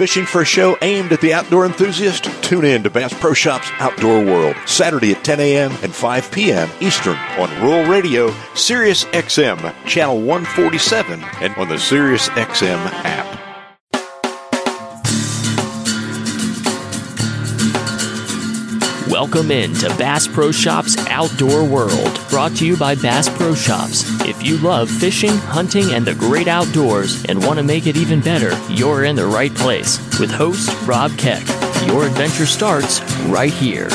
Fishing for a show aimed at the outdoor enthusiast? Tune in to Bass Pro Shops Outdoor World, Saturday at 10 a.m. and 5 p.m. Eastern on Rural Radio, Sirius XM, Channel 147, and on the Sirius XM app. Welcome in to Bass Pro Shops Outdoor World, brought to you by Bass Pro Shops. If you love fishing, hunting, and the great outdoors and want to make it even better, you're in the right place. With host Rob Keck, your adventure starts right here.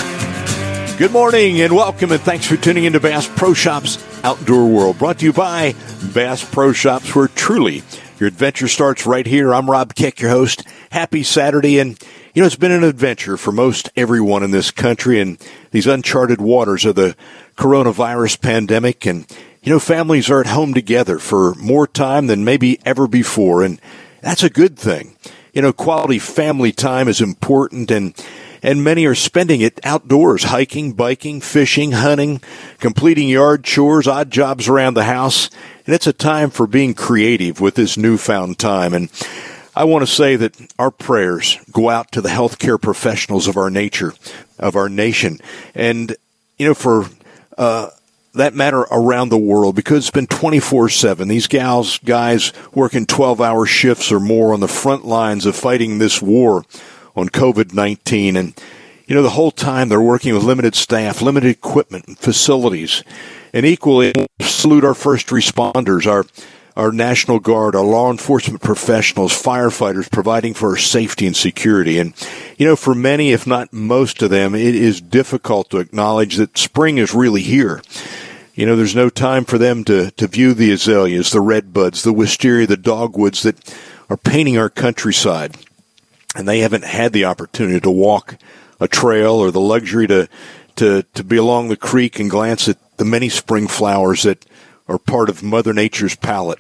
Good morning and welcome, and thanks for tuning into Bass Pro Shops Outdoor World, brought to you by Bass Pro Shops, where truly your adventure starts right here. I'm Rob Keck, your host. Happy Saturday, and you know, it's been an adventure for most everyone in this country in these uncharted waters of the coronavirus pandemic. And, you know, families are at home together for more time than maybe ever before. And that's a good thing. You know, quality family time is important and and many are spending it outdoors, hiking, biking, fishing, hunting, completing yard chores, odd jobs around the house. And it's a time for being creative with this newfound time. And I want to say that our prayers go out to the healthcare professionals of our nature, of our nation, and you know for uh, that matter around the world because it's been 24 7. These gals, guys working 12 hour shifts or more on the front lines of fighting this war on COVID 19. And, you know, the whole time they're working with limited staff, limited equipment, and facilities. And equally, salute our first responders, our our National Guard, our law enforcement professionals, firefighters providing for our safety and security. And, you know, for many, if not most of them, it is difficult to acknowledge that spring is really here. You know, there's no time for them to, to view the azaleas, the redbuds, the wisteria, the dogwoods that are painting our countryside. And they haven't had the opportunity to walk a trail or the luxury to, to, to be along the creek and glance at the many spring flowers that are part of Mother Nature's palette.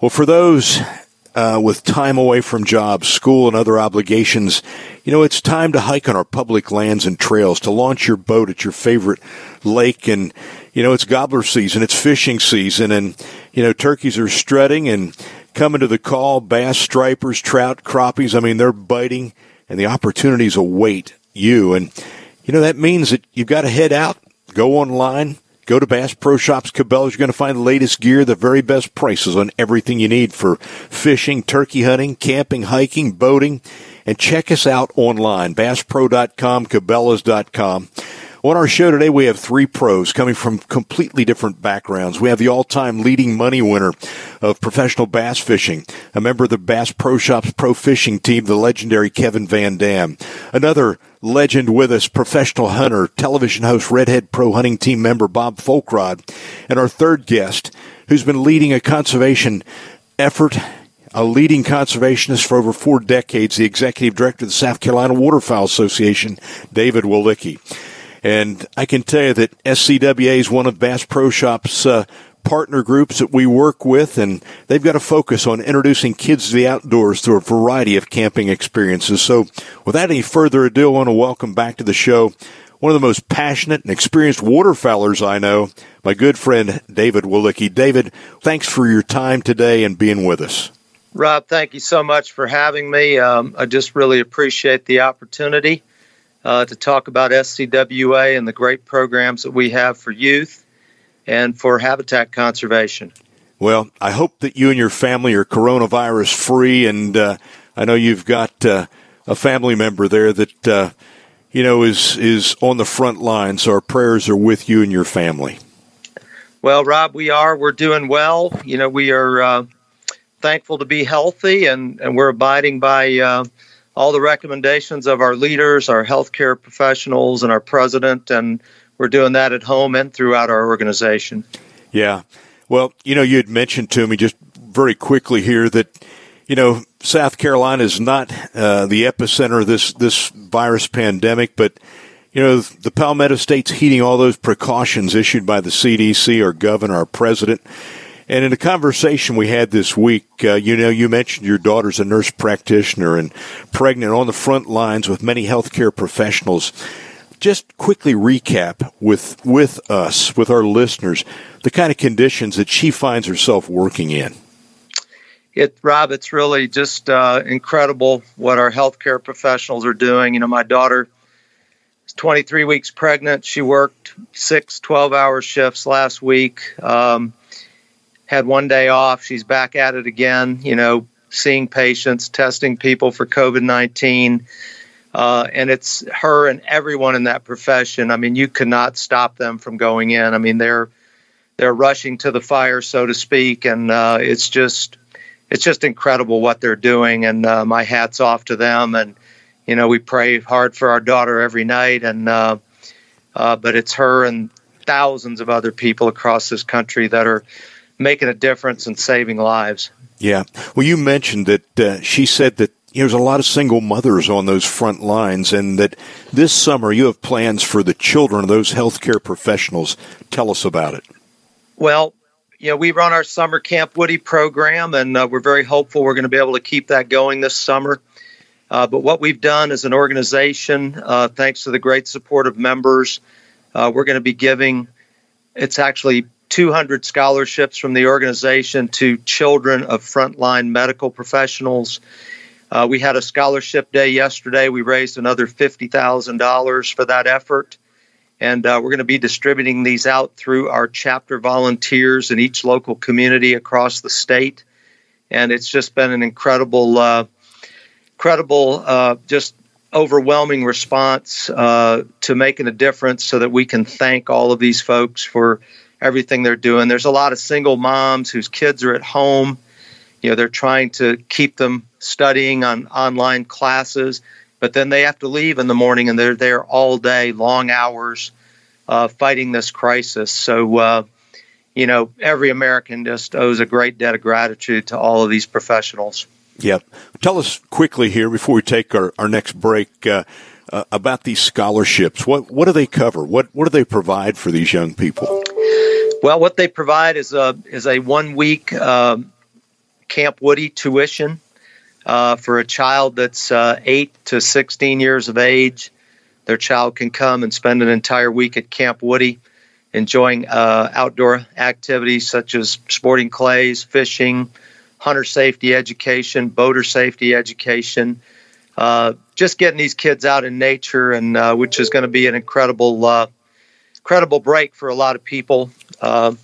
Well, for those uh, with time away from jobs, school, and other obligations, you know, it's time to hike on our public lands and trails, to launch your boat at your favorite lake. And, you know, it's gobbler season, it's fishing season, and, you know, turkeys are strutting and coming to the call, bass, stripers, trout, crappies. I mean, they're biting, and the opportunities await you. And, you know, that means that you've got to head out, go online, Go to Bass Pro Shops Cabela's. You're going to find the latest gear, the very best prices on everything you need for fishing, turkey hunting, camping, hiking, boating. And check us out online, basspro.com, cabela's.com. On our show today, we have three pros coming from completely different backgrounds. We have the all-time leading money winner of professional bass fishing, a member of the Bass Pro Shops Pro Fishing team, the legendary Kevin Van Dam. Another legend with us, professional hunter, television host, Redhead Pro Hunting Team member Bob Foulkrod. And our third guest, who's been leading a conservation effort a leading conservationist for over four decades, the executive director of the South Carolina Waterfowl Association, David Wielicki. And I can tell you that SCWA is one of Bass Pro Shop's uh, partner groups that we work with, and they've got a focus on introducing kids to the outdoors through a variety of camping experiences. So, without any further ado, I want to welcome back to the show one of the most passionate and experienced waterfowlers I know, my good friend David Wielicki. David, thanks for your time today and being with us. Rob, thank you so much for having me. Um, I just really appreciate the opportunity uh, to talk about SCWA and the great programs that we have for youth and for habitat conservation. Well, I hope that you and your family are coronavirus free, and uh, I know you've got uh, a family member there that uh, you know is is on the front line. So our prayers are with you and your family. Well, Rob, we are. We're doing well. You know, we are uh, thankful to be healthy, and and we're abiding by uh, all the recommendations of our leaders, our healthcare professionals, and our president, and we're doing that at home and throughout our organization. Yeah. Well, you know, you had mentioned to me just very quickly here that, you know, South Carolina is not uh, the epicenter of this, this virus pandemic, but, you know, the Palmetto State's heeding all those precautions issued by the CDC, our governor, our president. And in a conversation we had this week, uh, you know, you mentioned your daughter's a nurse practitioner and pregnant on the front lines with many healthcare professionals. Just quickly recap with with us, with our listeners, the kind of conditions that she finds herself working in. it, Rob, it's really just uh, incredible what our healthcare professionals are doing. You know, my daughter is 23 weeks pregnant. She worked six 12 hour shifts last week. Um, had one day off. She's back at it again, you know, seeing patients, testing people for COVID 19. Uh, and it's her and everyone in that profession. I mean, you cannot stop them from going in. I mean, they're they're rushing to the fire, so to speak, and uh, it's just it's just incredible what they're doing. And uh, my hats off to them. And you know, we pray hard for our daughter every night, and uh, uh, but it's her and thousands of other people across this country that are making a difference and saving lives. Yeah. Well, you mentioned that uh, she said that there's a lot of single mothers on those front lines, and that this summer you have plans for the children of those healthcare professionals. Tell us about it. Well, you know, we run our summer Camp Woody program, and uh, we're very hopeful we're going to be able to keep that going this summer. Uh, but what we've done as an organization, uh, thanks to the great support of members, uh, we're going to be giving. It's actually 200 scholarships from the organization to children of frontline medical professionals. Uh, we had a scholarship day yesterday. We raised another $50,000 for that effort. And uh, we're going to be distributing these out through our chapter volunteers in each local community across the state. And it's just been an incredible, uh, incredible, uh, just overwhelming response uh, to making a difference so that we can thank all of these folks for everything they're doing. There's a lot of single moms whose kids are at home. You know, they're trying to keep them studying on online classes, but then they have to leave in the morning and they're there all day, long hours, uh, fighting this crisis. So, uh, you know, every American just owes a great debt of gratitude to all of these professionals. Yep. Tell us quickly here before we take our, our next break uh, uh, about these scholarships. What what do they cover? What what do they provide for these young people? Well, what they provide is a is a one week um, Camp Woody tuition uh, for a child that's uh, eight to sixteen years of age. Their child can come and spend an entire week at Camp Woody, enjoying uh, outdoor activities such as sporting clays, fishing, hunter safety education, boater safety education. Uh, just getting these kids out in nature, and uh, which is going to be an incredible, uh, incredible break for a lot of people. Uh,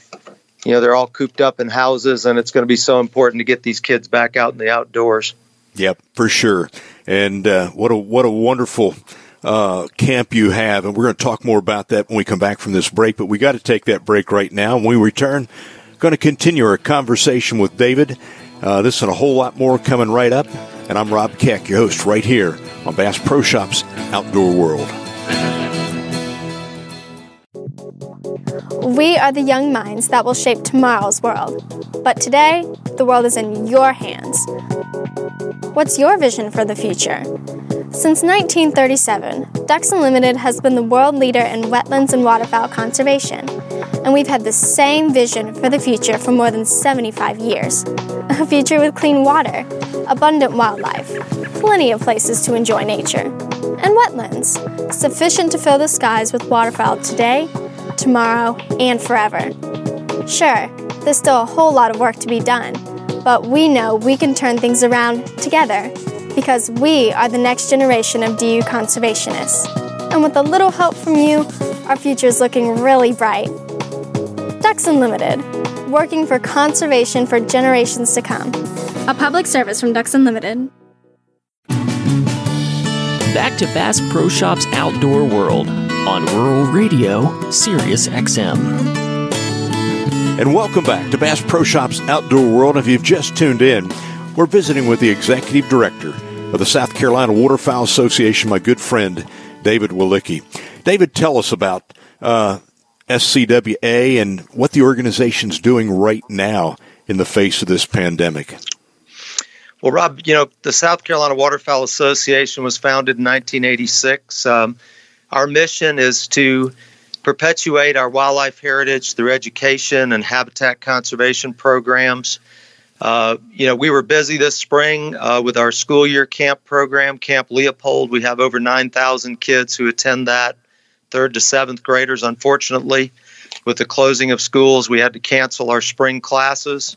you know, they're all cooped up in houses, and it's going to be so important to get these kids back out in the outdoors. Yep, for sure. And uh, what a what a wonderful uh, camp you have, and we're going to talk more about that when we come back from this break. But we got to take that break right now. When we return, going to continue our conversation with David. Uh, this and a whole lot more coming right up. And I'm Rob Keck, your host, right here on Bass Pro Shops Outdoor World. We are the young minds that will shape tomorrow's world. But today, the world is in your hands. What's your vision for the future? Since 1937, Ducks Unlimited has been the world leader in wetlands and waterfowl conservation, and we've had the same vision for the future for more than 75 years. A future with clean water, abundant wildlife, plenty of places to enjoy nature, and wetlands, sufficient to fill the skies with waterfowl today tomorrow, and forever. Sure, there's still a whole lot of work to be done, but we know we can turn things around together because we are the next generation of DU conservationists. And with a little help from you, our future is looking really bright. Ducks Unlimited, working for conservation for generations to come. A public service from Ducks Unlimited. Back to Bass Pro Shops Outdoor World on Rural Radio, Sirius XM. And welcome back to Bass Pro Shops Outdoor World. If you've just tuned in, we're visiting with the Executive Director of the South Carolina Waterfowl Association, my good friend, David Wielicki. David, tell us about uh, SCWA and what the organization's doing right now in the face of this pandemic. Well, Rob, you know, the South Carolina Waterfowl Association was founded in 1986. Um, our mission is to perpetuate our wildlife heritage through education and habitat conservation programs. Uh, you know, we were busy this spring uh, with our school year camp program, Camp Leopold. We have over 9,000 kids who attend that, third to seventh graders. Unfortunately, with the closing of schools, we had to cancel our spring classes.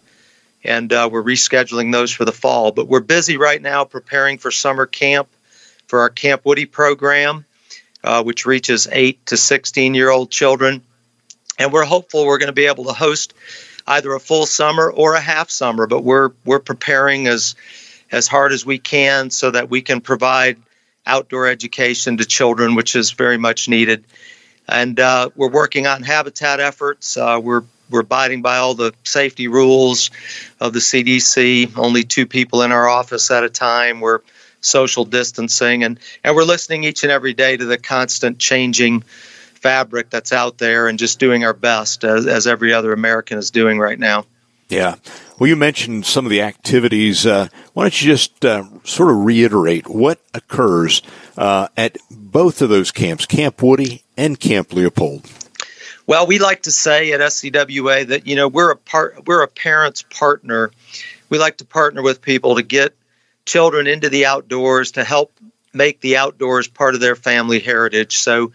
and uh, we're rescheduling those for the fall. But we're busy right now preparing for summer camp for our Camp Woody program, uh, which reaches 8 to 16 year old children. And we're hopeful we're going to be able to host either a full summer or a half summer, but we're, we're preparing as, as hard as we can so that we can provide outdoor education to children, which is very much needed. And uh, we're working on habitat efforts. Uh, we're we're abiding by all the safety rules of the CDC. Only two people in our office at a time. We're social distancing, and and we're listening each and every day to the constant changing fabric that's out there, and just doing our best as, as every other American is doing right now. Yeah. Well, you mentioned some of the activities. Uh, why don't you just uh, sort of reiterate what occurs uh, at both of those camps, Camp Woody and Camp Leopold? Well, we like to say at SCWA that you know we're a part, we're a parent's partner. We like to partner with people to get children into the outdoors to help make the outdoors part of their family heritage. So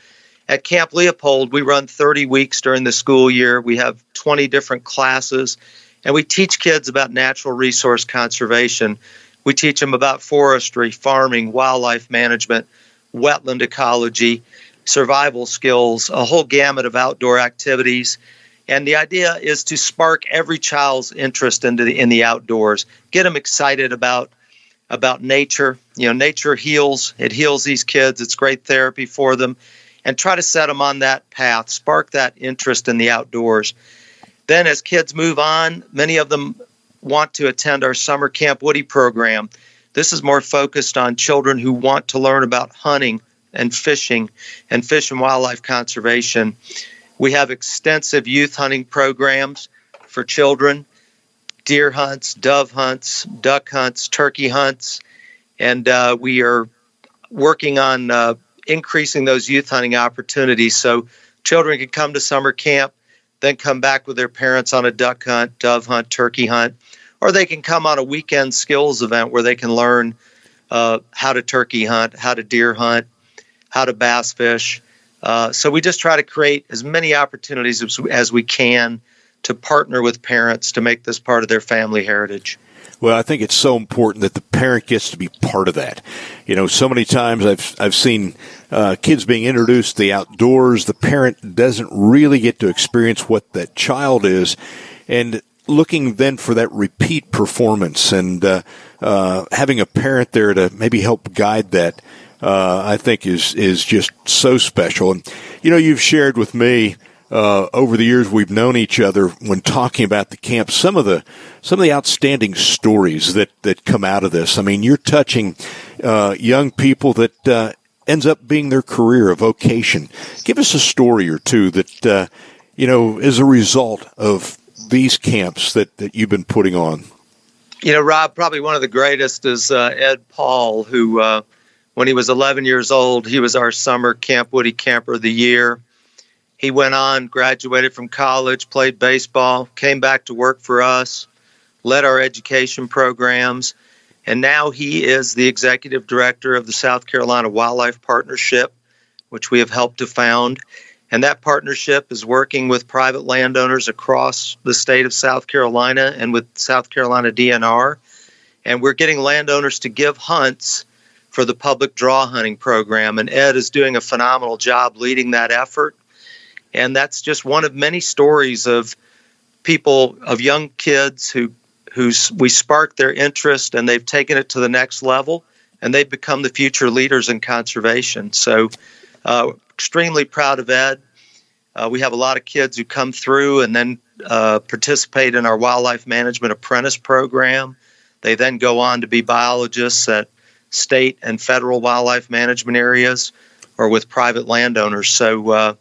at Camp Leopold, we run 30 weeks during the school year. We have 20 different classes and we teach kids about natural resource conservation. We teach them about forestry, farming, wildlife management, wetland ecology, survival skills, a whole gamut of outdoor activities. And the idea is to spark every child's interest into the in the outdoors, get them excited about about nature. You know, nature heals. It heals these kids. It's great therapy for them, and try to set them on that path, spark that interest in the outdoors. Then, as kids move on, many of them want to attend our summer Camp Woody program. This is more focused on children who want to learn about hunting and fishing and fish and wildlife conservation. We have extensive youth hunting programs for children deer hunts, dove hunts, duck hunts, turkey hunts, and uh, we are working on uh, increasing those youth hunting opportunities so children can come to summer camp then come back with their parents on a duck hunt, dove hunt, turkey hunt, or they can come on a weekend skills event where they can learn uh, how to turkey hunt, how to deer hunt, how to bass fish. Uh, so we just try to create as many opportunities as, as we can to partner with parents to make this part of their family heritage. Well, I think it's so important that the parent gets to be part of that. You know, so many times I've I've seen uh, kids being introduced to the outdoors. The parent doesn't really get to experience what that child is, and looking then for that repeat performance and uh, uh, having a parent there to maybe help guide that. Uh, I think is is just so special. And you know, you've shared with me uh, over the years we've known each other when talking about the camp some of the some of the outstanding stories that that come out of this. I mean you're touching uh, young people that uh, ends up being their career a vocation. Give us a story or two that uh, you know is a result of these camps that that you've been putting on. You know rob probably one of the greatest is uh, ed paul who when he was 11 years old he was our summer camp woody camper of the year he went on, graduated from college, played baseball, came back to work for us, led our education programs, and now he is the executive director of the South Carolina Wildlife Partnership, which we have helped to found. And that partnership is working with private landowners across the state of South Carolina and with South Carolina DNR. And we're getting landowners to give hunts for the public draw hunting program. And Ed is doing a phenomenal job leading that effort. And that's just one of many stories of people, of young kids who who's we sparked their interest and they've taken it to the next level and they've become the future leaders in conservation. So, uh, extremely proud of Ed. Uh, we have a lot of kids who come through and then uh, participate in our wildlife management apprentice program. They then go on to be biologists at state and federal wildlife management areas or with private landowners. So, uh,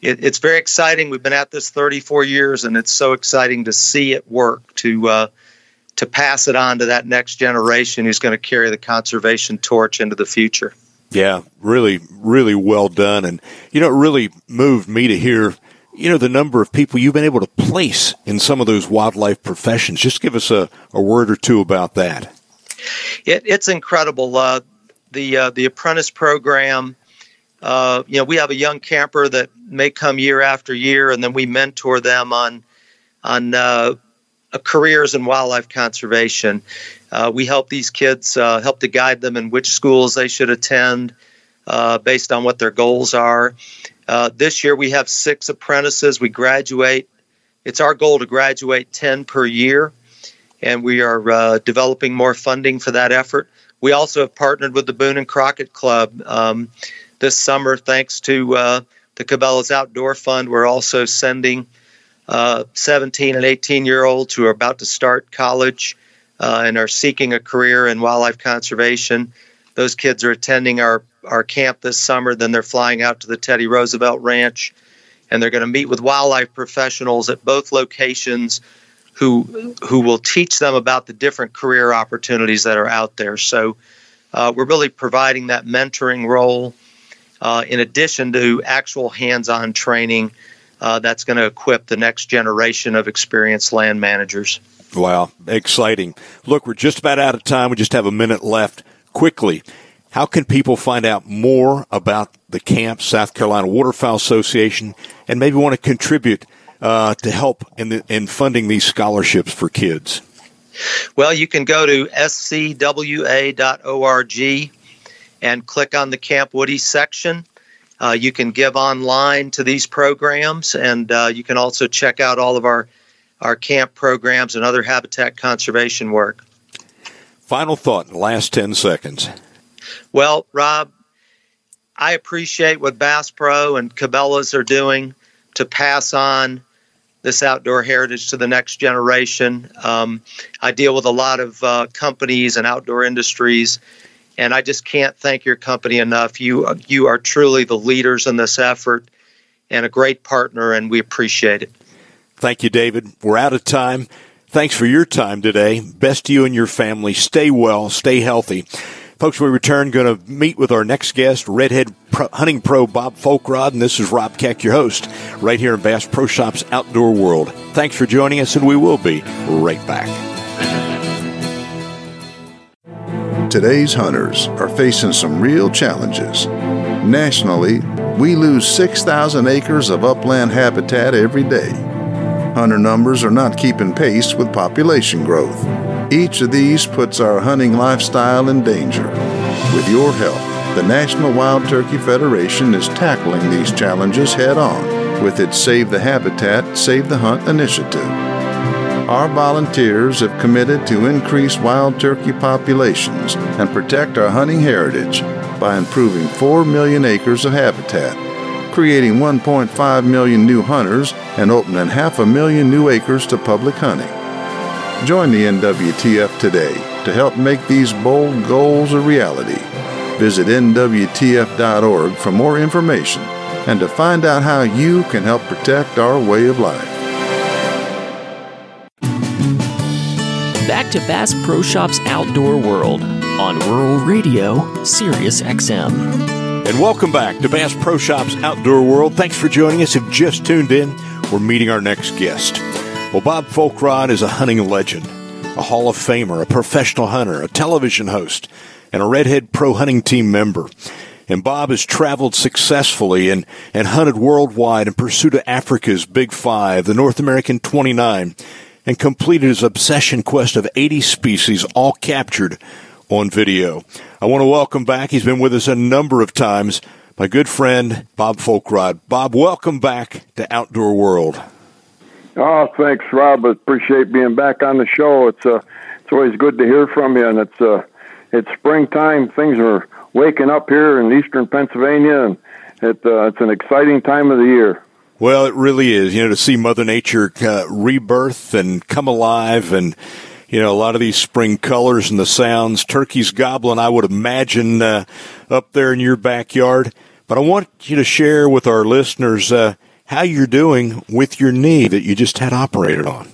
it, it's very exciting. We've been at this 34 years, and it's so exciting to see it work to uh, to pass it on to that next generation who's going to carry the conservation torch into the future. Yeah, really, really well done, and you know, it really moved me to hear. You know the number of people you've been able to place in some of those wildlife professions. Just give us a, a word or two about that. It, it's incredible. Uh, the uh, the apprentice program uh, you know, we have a young camper that may come year after year, and then we mentor them on on uh, careers in wildlife conservation. Uh, we help these kids, uh, help to guide them in which schools they should attend uh, based on what their goals are. Uh, this year we have six apprentices. We graduate. It's our goal to graduate 10 per year, and we are developing more funding for that effort. We also have partnered with the Boone and Crockett Club um, this summer, thanks to uh, the Cabela's Outdoor Fund. We're also sending uh, 17 and 18 year olds who are about to start college uh, and are seeking a career in wildlife conservation. Those kids are attending our, our camp this summer. Then they're flying out to the Teddy Roosevelt Ranch and they're going to meet with wildlife professionals at both locations who who will teach them about the different career opportunities that are out there. So uh, we're really providing that mentoring role uh, in addition to actual hands-on training uh, that's going to equip the next generation of experienced land managers. Wow, exciting. Look, we're just about out of time. We just have a minute left. Quickly, how can people find out more about the camp, South Carolina Waterfowl Association, and maybe want to contribute uh, to help in, the, in funding these scholarships for kids? Well, you can go to scwa.org and click on the Camp Woody section. Uh, you can give online to these programs, and uh, you can also check out all of our, our camp programs and other habitat conservation work. Final thought in the last 10 seconds. Well, Rob, I appreciate what Bass Pro and Cabela's are doing to pass on this outdoor heritage to the next generation. Um, I deal with a lot of uh, companies and outdoor industries and I just can't thank your company enough. You you are truly the leaders in this effort and a great partner, and we appreciate it. Thank you, David. We're out of time. Thanks for your time today. Best to you and your family. Stay well, stay healthy. Folks, we return going to meet with our next guest, Redhead Pro, Hunting Pro Bob Foulkrod, and this is Rob Keck, your host, right here in Bass Pro Shops Outdoor World. Thanks for joining us, and we will be right back. Today's hunters are facing some real challenges. Nationally, we lose 6,000 acres of upland habitat every day. Hunter numbers are not keeping pace with population growth. Each of these puts our hunting lifestyle in danger. With your help, the National Wild Turkey Federation is tackling these challenges head on with its Save the Habitat, Save the Hunt initiative our volunteers have committed to increase wild turkey populations and protect our hunting heritage by improving 4 million acres of habitat, creating 1.5 million new hunters, and opening half a million new acres to public hunting. Join the NWTF today to help make these bold goals a reality. Visit NWTF.org for more information and to find out how you can help protect our way of life. Back to Bass Pro Shops Outdoor World on Rural Radio, Sirius XM. And welcome back to Bass Pro Shops Outdoor World. Thanks for joining us. If you just tuned in, we're meeting our next guest. Well, Bob Foulkrod is a hunting legend, a Hall of Famer, a professional hunter, a television host, and a Redhead Pro hunting team member. And Bob has traveled successfully and, and hunted worldwide in pursuit of Africa's Big Five, the North American 29, and completed his obsession quest of 80 species, all captured on video. I want to welcome back, he's been with us a number of times, my good friend, Bob Foulkrod. Bob, welcome back to Outdoor World. Oh, thanks, Rob. Appreciate being back on the show. It's uh, it's always good to hear from you, and it's uh, it's springtime. Things are waking up here in eastern Pennsylvania, and it, uh, it's an exciting time of the year. Well, it really is. You know, to see Mother Nature uh, rebirth and come alive, and you know, a lot of these spring colors and the sounds. Turkeys gobbling, I would imagine, uh, up there in your backyard. But I want you to share with our listeners uh, how you're doing with your knee that you just had operated on.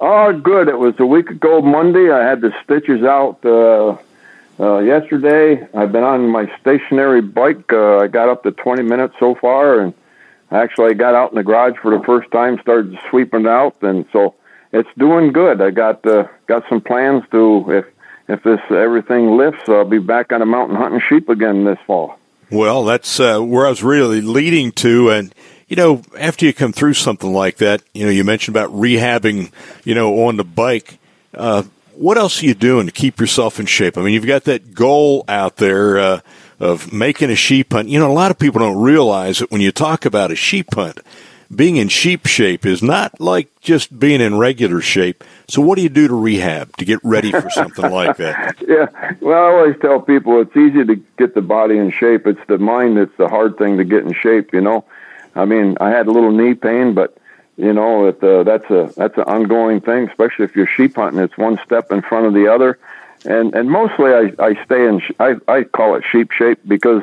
Oh, good. It was a week ago Monday. I had the stitches out uh, uh, yesterday. I've been on my stationary bike. Uh, I got up to 20 minutes so far, and actually I got out in the garage for the first time, started sweeping out, and so it's doing good. I got uh, got some plans to if if this everything lifts, I'll be back on the mountain hunting sheep again this fall. Well, that's uh, where I was really leading to, and you know, after you come through something like that, you know, you mentioned about rehabbing, you know, on the bike. Uh, what else are you doing to keep yourself in shape? I mean, you've got that goal out there uh, of making a sheep hunt. You know, a lot of people don't realize that when you talk about a sheep hunt, being in sheep shape is not like just being in regular shape. So, what do you do to rehab to get ready for something like that? Yeah, well, I always tell people it's easy to get the body in shape. It's the mind that's the hard thing to get in shape. You know, I mean, I had a little knee pain, but you know, it, uh, that's a that's an ongoing thing, especially if you're sheep hunting. It's one step in front of the other, and and mostly I I stay in I I call it sheep shape because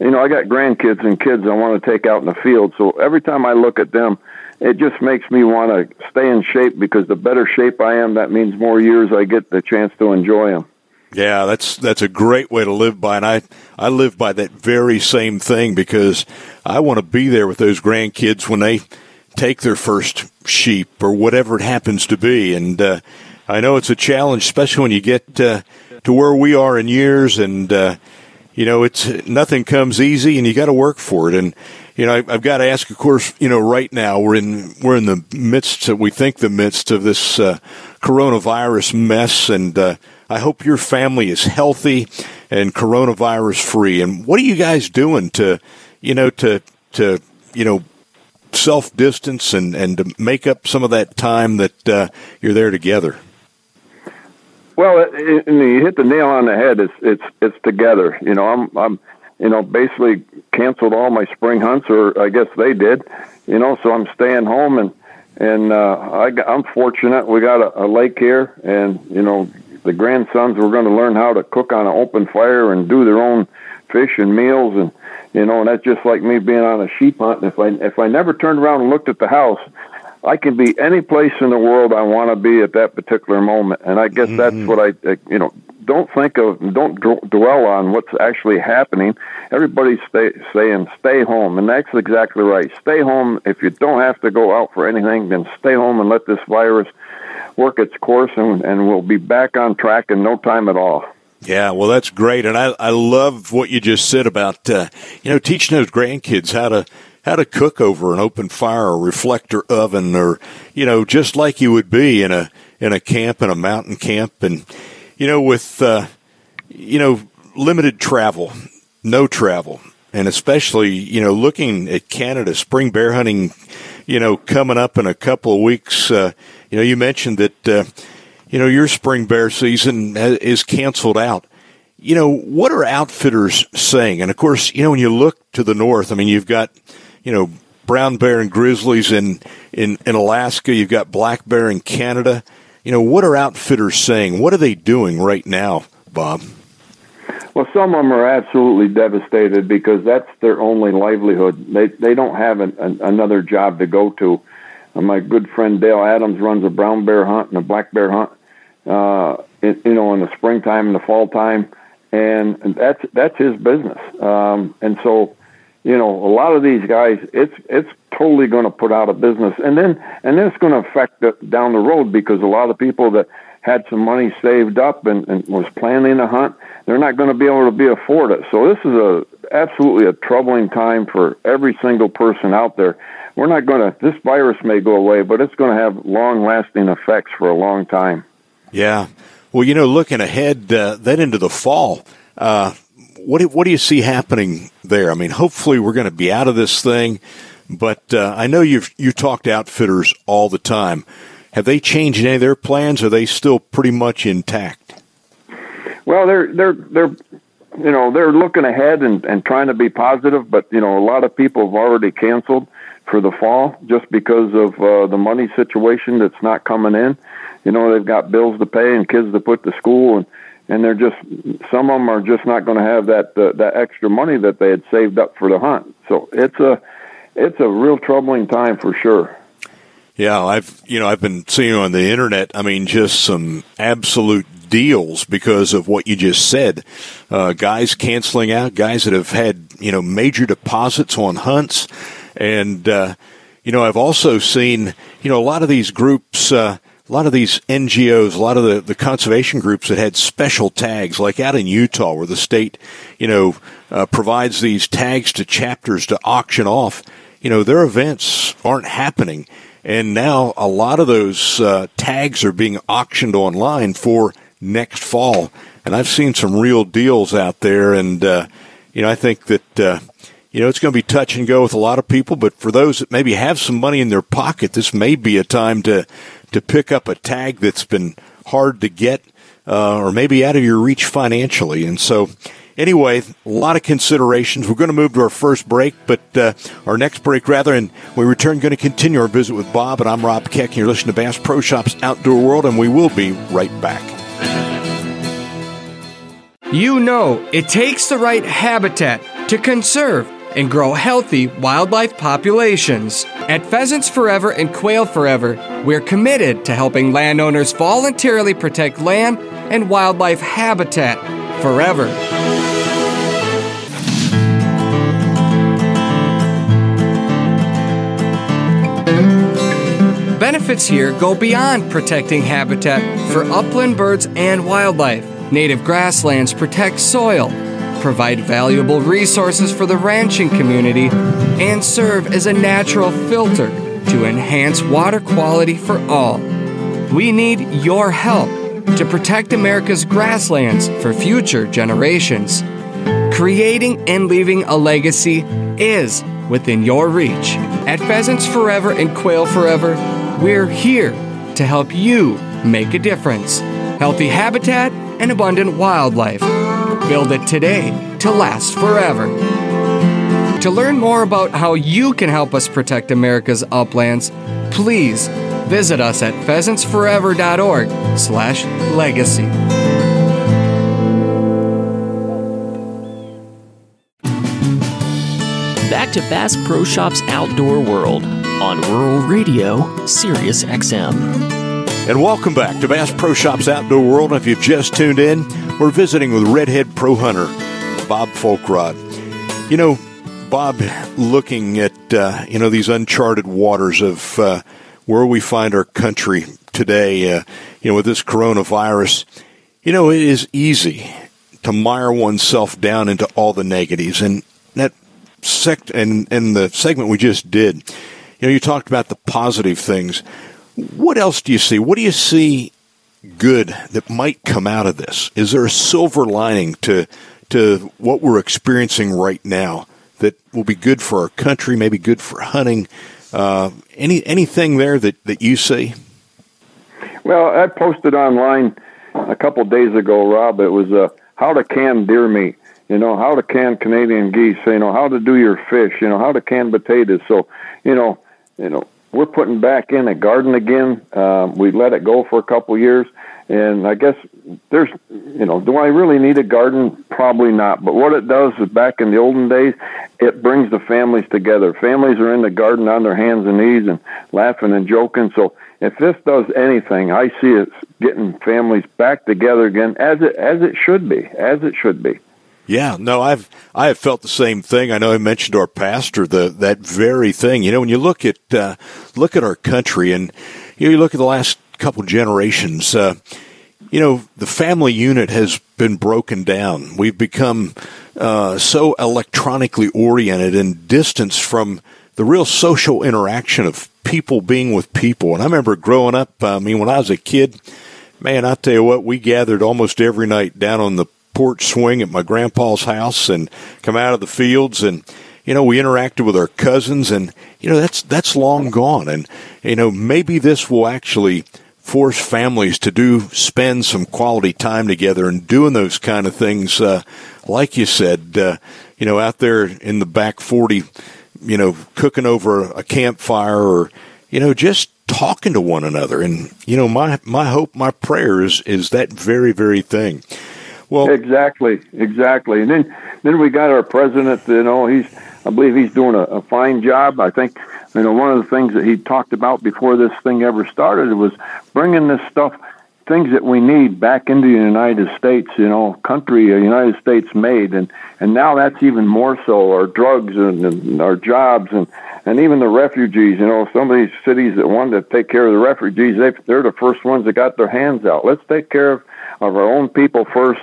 you know, I got grandkids and kids I want to take out in the field. So every time I look at them, it just makes me want to stay in shape because the better shape I am, that means more years I get the chance to enjoy them. Yeah, that's that's a great way to live by, and I I live by that very same thing because I want to be there with those grandkids when they take their first sheep or whatever it happens to be, and uh, I know it's a challenge, especially when you get uh, to where we are in years, and uh, you know, it's nothing comes easy, and you got to work for it. And you know, I, have got to ask, of course, you know, right now we're in we're in the midst, we think the midst of this uh, coronavirus mess, and uh, I hope your family is healthy and coronavirus free. And what are you guys doing to, you know, to to you know self distance and and to make up some of that time that uh, you're there together? Well, it, it, you hit the nail on the head. It's it's it's together. You know, I'm I'm you know basically canceled all my spring hunts, or I guess they did. You know, so I'm staying home and and uh, I I'm fortunate. We got a, a lake here, and you know the grandsons were going to learn how to cook on an open fire and do their own fish and meals, and you know, and that's just like me being on a sheep hunt. And if I if I never turned around and looked at the house, I can be any place in the world I want to be at that particular moment. And I guess mm-hmm. that's what I, you know, don't think of, don't dwell on what's actually happening. Everybody's stay, saying stay home, and that's exactly right. Stay home. If you don't have to go out for anything, then stay home and let this virus work its course, and, and we'll be back on track in no time at all. Yeah, well, that's great, and I I love what you just said about uh, you know teaching those grandkids how to how to cook over an open fire or reflector oven or, you know, just like you would be in a, in a camp, in a mountain camp. And, you know, with, uh, you know, limited travel, no travel, and especially, you know, looking at Canada, spring bear hunting, you know, coming up in a couple of weeks. Uh, you know, you mentioned that, uh, you know, your spring bear season is canceled out. You know, what are outfitters saying? And of course, you know, when you look to the north, I mean, you've got, you know, brown bear and grizzlies in, in, in Alaska. You've got black bear in Canada. You know, what are outfitters saying? What are they doing right now, Bob? Well, some of them are absolutely devastated because that's their only livelihood. They they don't have an, an, another job to go to. And my good friend Dale Adams runs a brown bear hunt and a black bear hunt. Uh, in, you know, in the springtime and the fall time, and that's that's his business. Um, and so you know, a lot of these guys, it's it's totally going to put out of business, and then and then it's going to affect the, down the road because a lot of people that had some money saved up and, and was planning a hunt, they're not going to be able to be afford it. So this is a absolutely a troubling time for every single person out there. We're not going to. This virus may go away, but it's going to have long lasting effects for a long time. Yeah. Well, you know, looking ahead, uh, then into the fall, uh, what do, what do you see happening there? I mean, hopefully we're going to be out of this thing, but uh, I know you've you talked outfitters all the time. Have they changed any of their plans? Or are they still pretty much intact? Well, they're they're they're you know they're looking ahead and and trying to be positive, but you know a lot of people have already canceled for the fall just because of uh, the money situation that's not coming in. You know they've got bills to pay and kids to put to school and and they're just some of them are just not going to have that uh, that extra money that they had saved up for the hunt. So it's a it's a real troubling time for sure. Yeah, I've you know I've been seeing on the internet. I mean, just some absolute deals because of what you just said. Uh, guys canceling out, guys that have had you know major deposits on hunts, and uh, you know I've also seen you know a lot of these groups. Uh, a lot of these NGOs, a lot of the, the conservation groups that had special tags, like out in Utah, where the state, you know, uh, provides these tags to chapters to auction off. you know, their events aren't happening. And now a lot of those uh, tags are being auctioned online for next fall. And I've seen some real deals out there. And, uh, you know, I think that, uh, you know, it's going to be touch and go with a lot of people. But for those that maybe have some money in their pocket, this may be a time to, to pick up a tag that's been hard to get uh, or maybe out of your reach financially. And so, anyway, a lot of considerations. We're going to move to our first break, but uh, our next break rather, and we return going to continue our visit with Bob. And I'm Rob Keck, and you're listening to Bass Pro Shops Outdoor World, and we will be right back. You know, it takes the right habitat to conserve and grow healthy wildlife populations. At Pheasants Forever and Quail Forever, we're committed to helping landowners voluntarily protect land and wildlife habitat forever. Benefits here go beyond protecting habitat for upland birds and wildlife. Native grasslands protect soil, provide valuable resources for the ranching community, and serve as a natural filter to enhance water quality for all. We need your help to protect America's grasslands for future generations. Creating and leaving a legacy is within your reach. At Pheasants Forever and Quail Forever, we're here to help you make a difference. Healthy habitat and abundant wildlife. Build it today to last forever. To learn more about how you can help us protect America's uplands, please visit us at pheasantsforever.org slash legacy. Back to Bass Pro Shops Outdoor World on Rural Radio, Sirius XM. And welcome back to Bass Pro Shops Outdoor World. If you've just tuned in, we're visiting with Redhead Pro Hunter, Bob Foulkrod. You know, Bob, looking at uh, you know these uncharted waters of uh, where we find our country today, uh, you know, with this coronavirus, you know, it is easy to mire oneself down into all the negatives, and that sect and and the segment we just did, you know, you talked about the positive things. What else do you see? What do you see good that might come out of this? Is there a silver lining to to what we're experiencing right now that will be good for our country, maybe good for hunting? Uh, any anything there that, that you see? Well, I posted online a couple days ago, Rob. It was uh, how to can deer meat. You know how to can Canadian geese. You know how to do your fish. You know how to can potatoes. So you know you know we're putting back in a garden again. Um, we let it go for a couple years, and I guess there's, you know, do I really need a garden? Probably not. But what it does is back in the olden days, it brings the families together. Families are in the garden on their hands and knees and laughing and joking. So if this does anything, I see it getting families back together again, as it as it should be, as it should be. Yeah, no, I've I have felt the same thing. I know I mentioned our pastor the that very thing. You know, when you look at uh, look at our country and you, know, you look at the last couple generations, uh, you know, the family unit has been broken down. We've become uh, so electronically oriented and distanced from the real social interaction of people being with people. And I remember growing up. I mean, when I was a kid, man, I tell you what, we gathered almost every night down on the porch swing at my grandpa's house and come out of the fields and you know we interacted with our cousins and you know that's that's long gone. And you know maybe this will actually force families to do spend some quality time together and doing those kind of things uh, like you said uh, you know out there in the back 40 you know cooking over a campfire or you know just talking to one another. And you know my my hope my prayer is is that very very thing well, exactly, exactly. And then then we got our president. You know, he's I believe he's doing a, a fine job. I think you know one of the things that he talked about before this thing ever started was bringing this stuff things that we need back into the United States, you know, country, uh, United States made, and and now that's even more so. Our drugs and, and our jobs and and even the refugees. You know, some of these cities that want to take care of the refugees, they they're the first ones that got their hands out. Let's take care of of our own people first.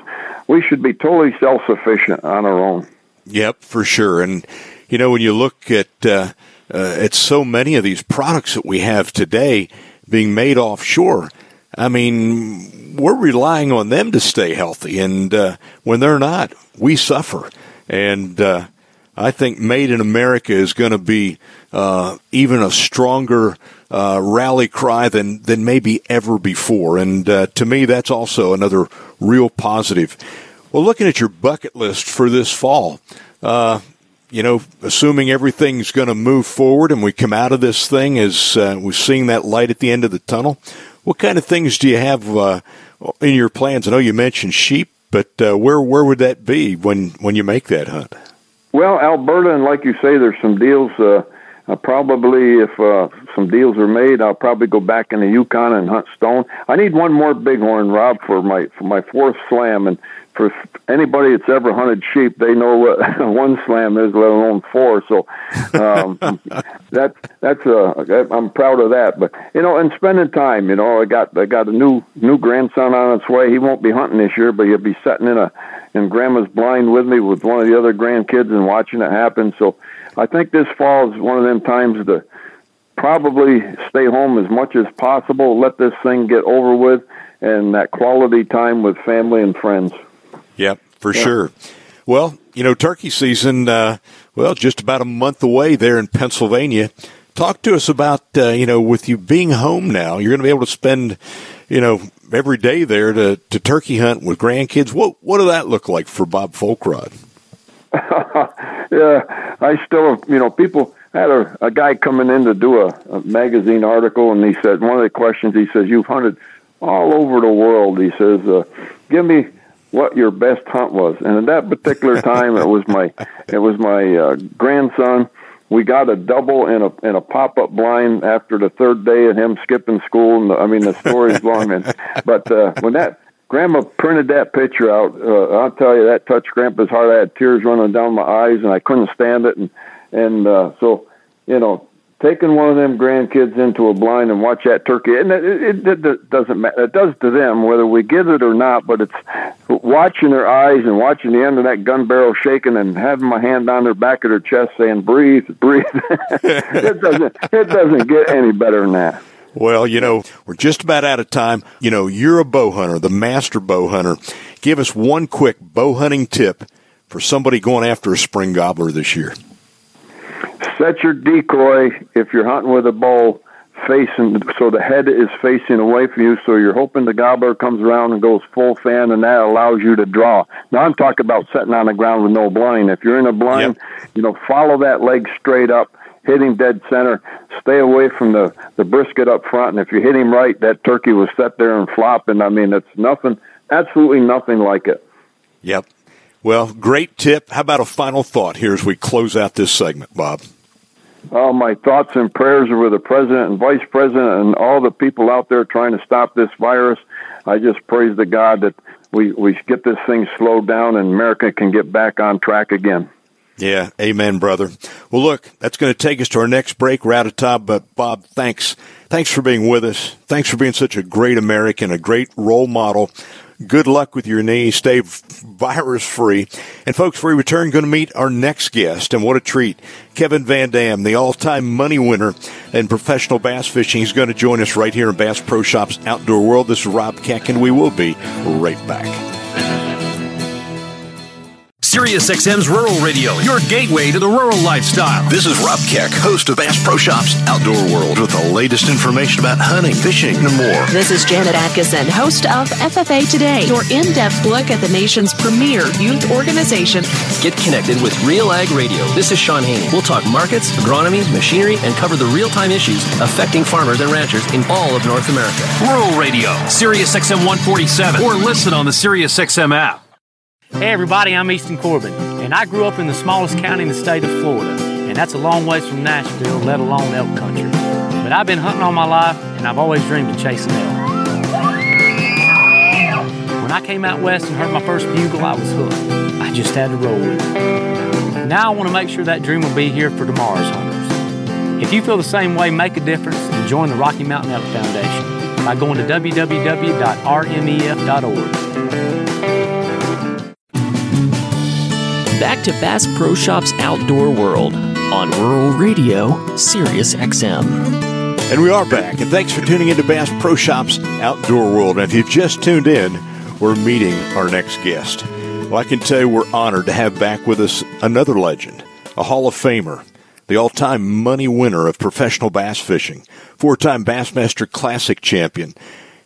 We should be totally self sufficient on our own. Yep, for sure. And you know, when you look at uh, uh, at so many of these products that we have today being made offshore. I mean, we're relying on them to stay healthy, and uh, when they're not, we suffer. And uh, I think Made in America is going to be uh, even a stronger uh, rally cry than than maybe ever before. And uh, to me, that's also another real positive. Well, looking at your bucket list for this fall, uh, you know, assuming everything's going to move forward and we come out of this thing as uh, we're seeing that light at the end of the tunnel, what kind of things do you have uh, in your plans? I know you mentioned sheep, but where where would that be when when you make that hunt? Well, Alberta, and like you say, there's some deals. Uh, uh, probably, if uh, some deals are made, I'll probably go back in the Yukon and hunt stone. I need one more bighorn, Rob, for my for my fourth slam, and for anybody that's ever hunted sheep, they know what one slam is, let alone four. So um, that that's a I'm proud of that. But you know, and spending time, you know, I got I got a new new grandson on its way. He won't be hunting this year, but he'll be sitting in a in grandma's blind with me with one of the other grandkids and watching it happen. So I think this fall is one of them times to probably stay home as much as possible, let this thing get over with, and that quality time with family and friends. Yep, for yeah. sure. Well, you know, turkey season, uh, well, just about a month away there in Pennsylvania. Talk to us about, uh, you know, with you being home now, you're going to be able to spend, you know, every day there to, to turkey hunt with grandkids. What, what did that look like for Bob Foulkrod? yeah, I still, you know, people I had a, a guy coming in to do a, a magazine article, and he said one of the questions he says, "You've hunted all over the world." He says, uh, "Give me what your best hunt was. And at that particular time, it was my it was my uh, grandson. We got a double in a in a pop up blind after the third day of him skipping school. And the, I mean, the story's long. But uh, when that Grandma printed that picture out, uh, I'll tell you that touched Grandpa's heart. I had tears running down my eyes, and I couldn't stand it. And and uh, so, you know, taking one of them grandkids into a blind and watch that turkey, and it, it, it doesn't matter. It does to them whether we get it or not. But it's watching their eyes and watching the end of that gun barrel shaking and having my hand on their back of their chest saying, "Breathe, breathe." it doesn't. It doesn't get any better than that. Well, you know, we're just about out of time. You know, you're a bow hunter, the master bow hunter. Give us one quick bow hunting tip for somebody going after a spring gobbler this year set your decoy if you're hunting with a bow facing so the head is facing away from you so you're hoping the gobbler comes around and goes full fan and that allows you to draw. Now i'm talking about sitting on the ground with no blind. If you're in a blind yep. you know follow that leg straight up hit him dead center stay away from the the brisket up front and if you hit him right that turkey was set there and flopping i mean it's nothing absolutely nothing like it. Yep. Well great tip. How about a final thought here as we close out this segment bob all my thoughts and prayers are with the president and vice president and all the people out there trying to stop this virus. I just praise the God that we, we get this thing slowed down and America can get back on track again. Yeah, amen, brother. Well, look, that's going to take us to our next break. We're out of time, but Bob, thanks. Thanks for being with us. Thanks for being such a great American, a great role model Good luck with your knee. Stay virus free. And folks, we return going to meet our next guest. And what a treat. Kevin Van Dam, the all time money winner in professional bass fishing. He's going to join us right here in Bass Pro Shops Outdoor World. This is Rob Keck, and we will be right back. SiriusXM's Rural Radio, your gateway to the rural lifestyle. This is Rob Keck, host of Bass Pro Shops Outdoor World, with the latest information about hunting, fishing, and more. This is Janet Atkinson, host of FFA Today, your in-depth look at the nation's premier youth organization. Get connected with Real Ag Radio. This is Sean Haney. We'll talk markets, agronomy, machinery, and cover the real-time issues affecting farmers and ranchers in all of North America. Rural Radio, SiriusXM 147, or listen on the SiriusXM app. Hey everybody, I'm Easton Corbin, and I grew up in the smallest county in the state of Florida, and that's a long ways from Nashville, let alone elk country. But I've been hunting all my life, and I've always dreamed of chasing elk. When I came out west and heard my first bugle, I was hooked. I just had to roll with it. Now I want to make sure that dream will be here for tomorrow's hunters. If you feel the same way, make a difference and join the Rocky Mountain Elk Foundation by going to www.rmef.org. back to Bass Pro Shop's Outdoor World. on Rural Radio, Sirius XM. And we are back, and thanks for tuning into Bass Pro Shops Outdoor World. And if you've just tuned in, we're meeting our next guest. Well, I can tell you we're honored to have back with us another legend, a Hall of Famer, the all time money winner of professional bass fishing, four time Bassmaster Classic champion,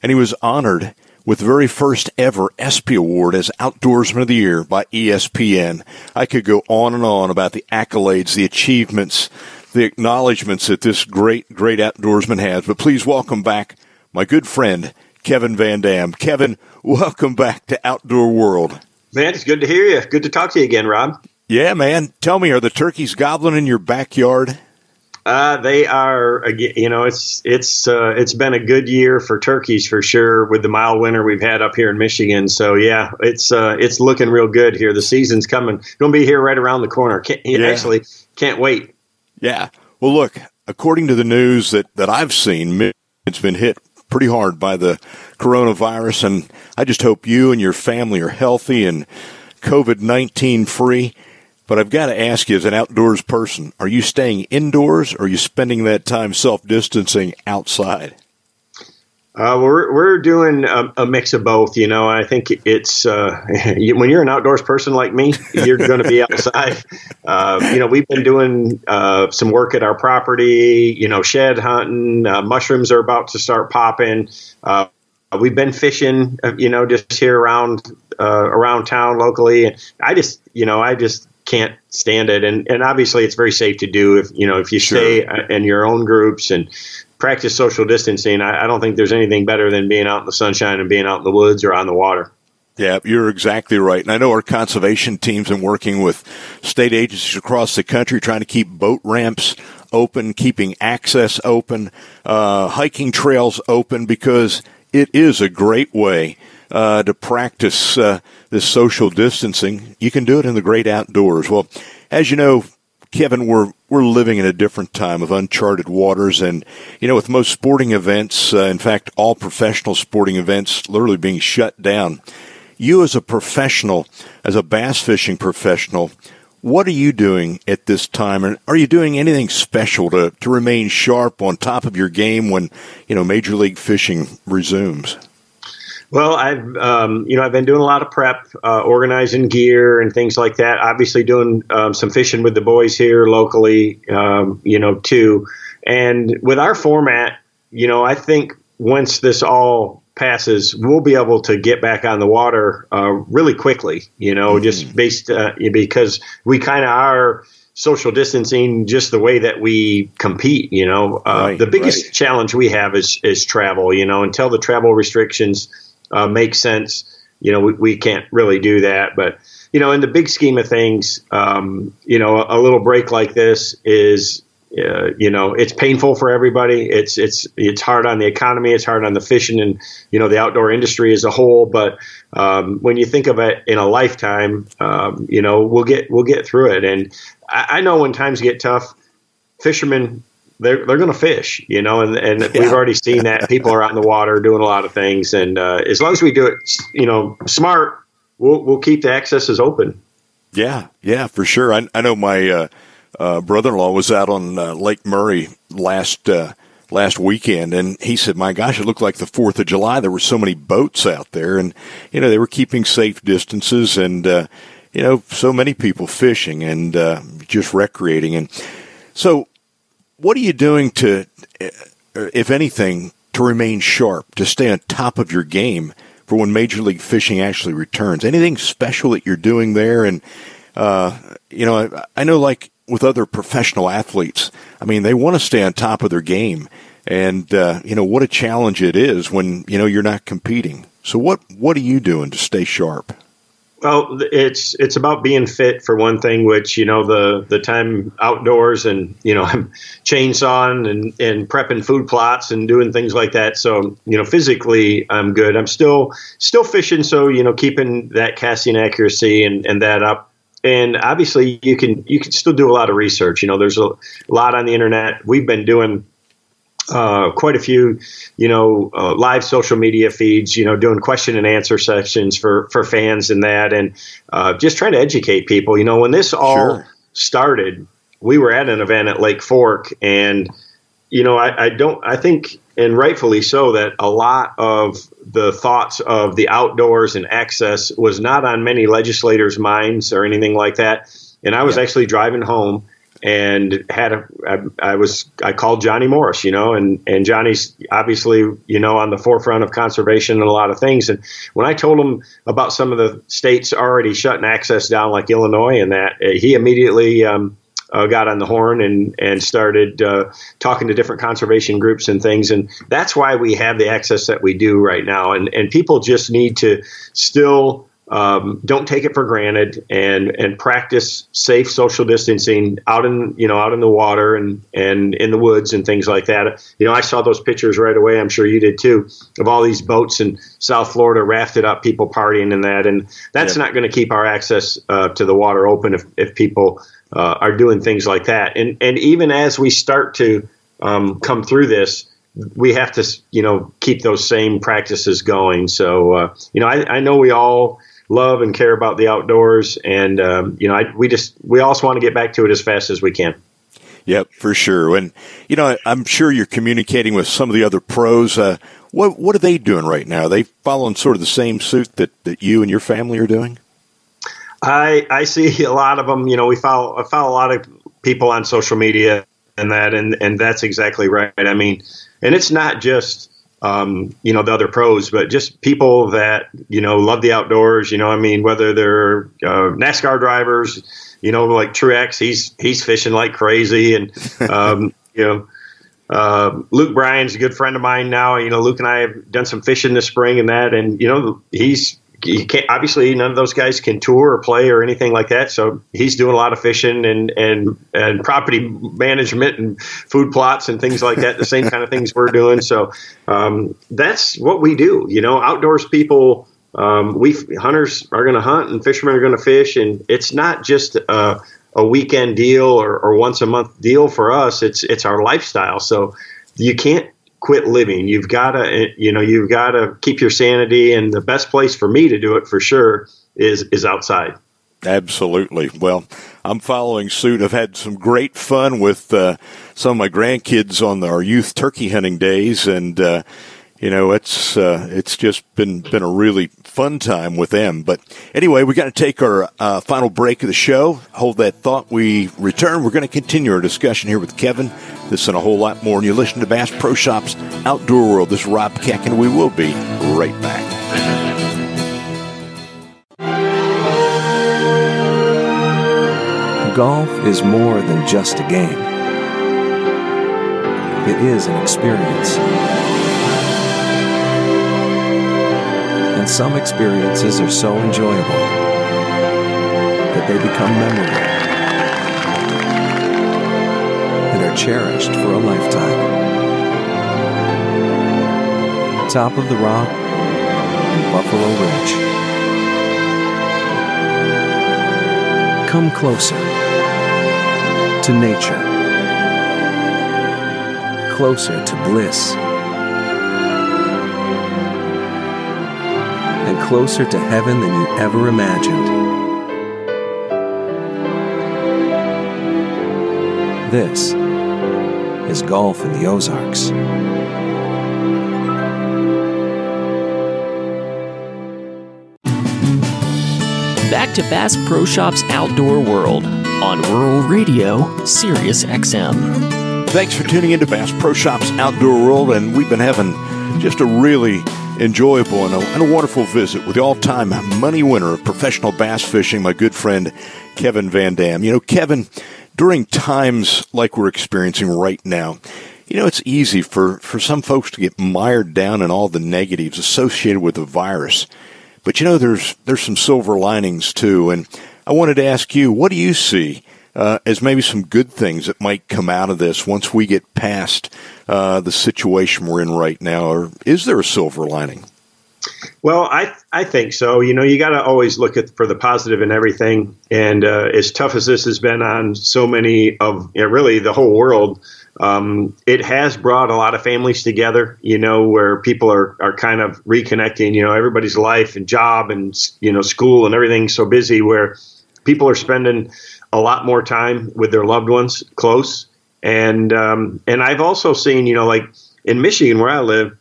and he was honored with the very first ever ESPY Award as Outdoorsman of the Year by ESPN. I could go on and on about the accolades, the achievements, the acknowledgments that this great, great outdoorsman has. But please welcome back my good friend, Kevin Van Dam. Kevin, welcome back to Outdoor World. Man, it's good to hear you. Good to talk to you again, Rob. Yeah, man. Tell me, are the turkeys gobbling in your backyard? Uh, they are. You know, it's it's uh, it's been a good year for turkeys for sure with the mild winter we've had up here in Michigan. So yeah, it's uh, it's looking real good here. The season's coming. Going to be here right around the corner. Can't, yeah. Actually, can't wait. Yeah. Well, look. According to the news that that I've seen, it's been hit pretty hard by the coronavirus. And I just hope you and your family are healthy and COVID 19 free. But I've got to ask you, as an outdoors person, are you staying indoors or are you spending that time self distancing outside? Uh, we're we're doing a, a, mix of both. You know, I think it's uh, when you're an outdoors person like me, you're going to be outside. Uh, you know, we've been doing uh, some work at our property. You know, shed hunting. Uh, mushrooms are about to start popping. Uh, we've been fishing. You know, just here around around town locally. And I just, you know, I just can't stand it. And and obviously, it's very safe to do if you know if you sure. stay in your own groups and practice social distancing, I, I don't think there's anything better than being out in the sunshine and being out in the woods or on the water. Yeah, you're exactly right. And I know our conservation teams are working with state agencies across the country trying to keep boat ramps open, keeping access open, uh, hiking trails open, because it is a great way uh, to practice uh, this social distancing. You can do it in the great outdoors. Well, as you know, Kevin, we're we're living in a different time of uncharted waters, and you know, with most sporting events, uh, in fact, all professional sporting events, literally being shut down. You, as a professional, as a bass fishing professional, what are you doing at this time, and are you doing anything special to to remain sharp on top of your game when you know Major League Fishing resumes? Well, I've um, you know I've been doing a lot of prep, uh, organizing gear and things like that. Obviously, doing um, some fishing with the boys here locally, um, you know, too. And with our format, you know, I think once this all passes, we'll be able to get back on the water uh, really quickly. You know, mm-hmm. just based uh, because we kind of are social distancing just the way that we compete you know uh, right, the biggest right. challenge we have is is travel you know until the travel restrictions uh, makes sense. You know, we, we can't really do that, but you know, in the big scheme of things, um, you know, a, a, little break like this is, uh, you know, it's painful for everybody. It's it's it's hard on the economy. It's hard on the fishing and you know the outdoor industry as a whole. But um, when you think of it in a lifetime, um, you know, we'll get we'll get through it. And I, I know when times get tough, fishermen they're they're going to fish, you know, and and yeah. we've already seen that people are out in the water doing a lot of things, and uh, as long as we do it, you know, smart, we'll we'll keep the accesses open. Yeah, yeah, for sure. I, I know my uh, uh, brother-in-law was out on uh, Lake Murray last uh, last weekend, and he said, "My gosh, it looked like the Fourth of July. There were so many boats out there, and you know they were keeping safe distances, and uh, you know so many people fishing and just recreating, and so." What are you doing to, uh, if anything, to remain sharp, to stay on top of your game for when Major League Fishing actually returns? Anything special that you're doing there? And, uh, you know, I, I know like with other professional athletes, I mean, they want to stay on top of their game. And, uh, you know, what a challenge it is when, you know, you're not competing. So what, what are you doing to stay sharp? Well, it's it's about being fit for one thing, which you know the the time outdoors and you know I'm chainsawing and and prepping food plots and doing things like that. So you know physically I'm good. I'm still still fishing, so you know keeping that casting accuracy and and that up. And obviously you can you can still do a lot of research. You know, there's a lot on the internet. We've been doing uh, quite a few, you know, uh, live social media feeds, you know, doing question and answer sessions for, for fans and that, and uh, just trying to educate people. You know, when this all sure. started, we were at an event at Lake Fork, and you know, I, I don't, I think, and rightfully so, that a lot of the thoughts of the outdoors and access was not on many legislators' minds or anything like that. And I was yeah. actually driving home and had a I, I was I called Johnny Morris, you know, and and Johnny's obviously you know on the forefront of conservation and a lot of things. And when I told him about some of the states already shutting access down, like Illinois, and that uh, he immediately. Um, uh, got on the horn and and started uh, talking to different conservation groups and things, and that's why we have the access that we do right now. And and people just need to still um, don't take it for granted and and practice safe social distancing out in you know out in the water and and in the woods and things like that. You know, I saw those pictures right away. I'm sure you did too of all these boats in South Florida rafted up, people partying in that, and that's not going to keep our access uh, to the water open if if people uh, are doing things like that. And and even as we start to um, come through this we have to, you know, keep those same practices going. So, uh, you know, I, I know we all love and care about the outdoors. And um, you know, I, we just we also want to get back to it as fast as we can. Yep, for sure. And you know, I'm sure you're communicating with some of the other pros. Uh, what what are they doing right now? Are they following sort of the same suit that, that you and your family are doing? I I see a lot of them. You know, we follow I follow a lot of people on social media and that, and and that's exactly right. I mean, and it's not just um, you know, the other pros, but just people that, you know, love the outdoors, you know, I mean, whether they're uh, NASCAR drivers, you know, like Truex, he's, he's fishing like crazy. And, um, you know, uh, Luke Bryan's a good friend of mine now. You know, Luke and I have done some fishing this spring and that, and, you know, he's, he can't obviously none of those guys can tour or play or anything like that. So he's doing a lot of fishing and and and property management and food plots and things like that. The same kind of things we're doing. So um, that's what we do. You know, outdoors people. Um, we hunters are going to hunt and fishermen are going to fish, and it's not just a, a weekend deal or, or once a month deal for us. It's it's our lifestyle. So you can't quit living. You've got to, you know, you've got to keep your sanity. And the best place for me to do it for sure is is outside. Absolutely. Well, I'm following suit. I've had some great fun with uh, some of my grandkids on our youth turkey hunting days, and uh, you know, it's uh, it's just been been a really fun time with them. But anyway, we got to take our uh, final break of the show. Hold that thought. We return. We're going to continue our discussion here with Kevin. This and a whole lot more. And you listen to Bass Pro Shops Outdoor World. This is Rob Keck, and we will be right back. Golf is more than just a game. It is an experience and some experiences are so enjoyable that they become memorable and are cherished for a lifetime. Top of the Rock and Buffalo Ridge. Come closer to nature, closer to bliss closer to heaven than you ever imagined. This is golf in the Ozarks. Back to Bass Pro Shops Outdoor World on Rural Radio, Sirius XM. Thanks for tuning into Bass Pro Shops Outdoor World, and we've been having just a really enjoyable and a, and a wonderful visit with the all time money winner of professional bass fishing, my good friend Kevin Van Dam. You know, Kevin, during times like we're experiencing right now, you know, it's easy for, for some folks to get mired down in all the negatives associated with the virus. But you know, there's there's some silver linings too. And I wanted to ask you, what do you see uh, as maybe some good things that might come out of this once we get past uh, the situation we're in right now? Or is there a silver lining? Well, I I think so. You know, you got to always look at for the positive in everything. And uh, as tough as this has been on so many of you know, really the whole world, um, it has brought a lot of families together. You know, where people are are kind of reconnecting. You know, everybody's life and job and you know school and everything's so busy where people are spending a lot more time with their loved ones close. And um, and I've also seen, you know, like in Michigan where I live,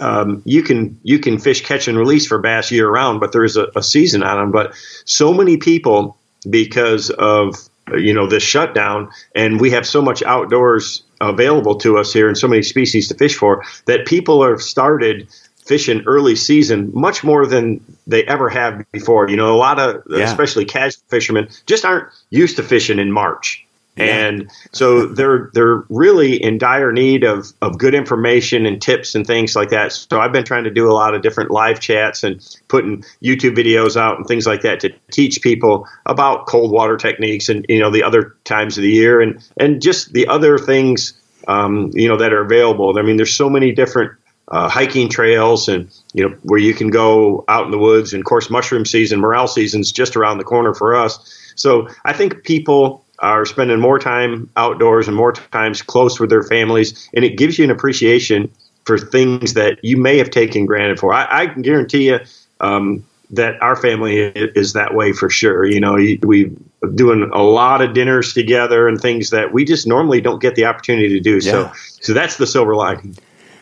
um, you can you can fish catch and release for bass year round, but there is a, a season on them. But so many people because of you know this shutdown, and we have so much outdoors available to us here and so many species to fish for that people have started fishing early season much more than they ever have before. You know, a lot of yeah. especially casual fishermen just aren't used to fishing in March. And so they're they're really in dire need of, of good information and tips and things like that. So I've been trying to do a lot of different live chats and putting YouTube videos out and things like that to teach people about cold water techniques and you know the other times of the year and and just the other things um, you know that are available. I mean, there's so many different uh, hiking trails and you know where you can go out in the woods. And of course, mushroom season, morel season's just around the corner for us. So I think people are spending more time outdoors and more times close with their families, and it gives you an appreciation for things that you may have taken granted for. I, I can guarantee you um, that our family is that way for sure. You know, we doing a lot of dinners together and things that we just normally don't get the opportunity to do. Yeah. So, so that's the silver lining.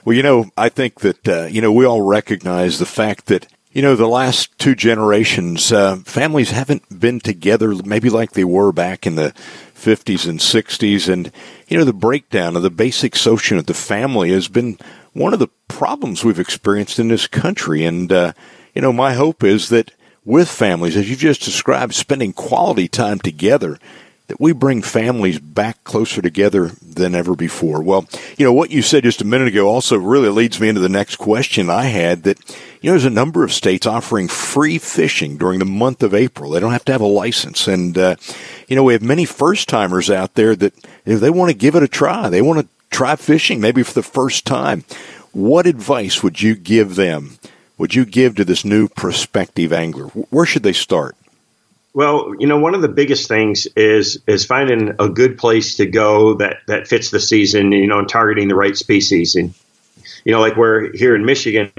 Well, you know, I think that uh, you know we all recognize the fact that you know, the last two generations, uh, families haven't been together maybe like they were back in the 50s and 60s. And, you know, the breakdown of the basic social of the family has been one of the problems we've experienced in this country. And, uh, you know, my hope is that with families, as you just described, spending quality time together, that we bring families back closer together than ever before. Well, you know, what you said just a minute ago also really leads me into the next question I had that, you know, there's a number of states offering free fishing during the month of April. They don't have to have a license. And, uh, you know, we have many first timers out there that if they want to give it a try, they want to try fishing maybe for the first time. What advice would you give them? Would you give to this new prospective angler? Where should they start? Well, you know, one of the biggest things is is finding a good place to go that that fits the season. You know, and targeting the right species. And you know, like we're here in Michigan,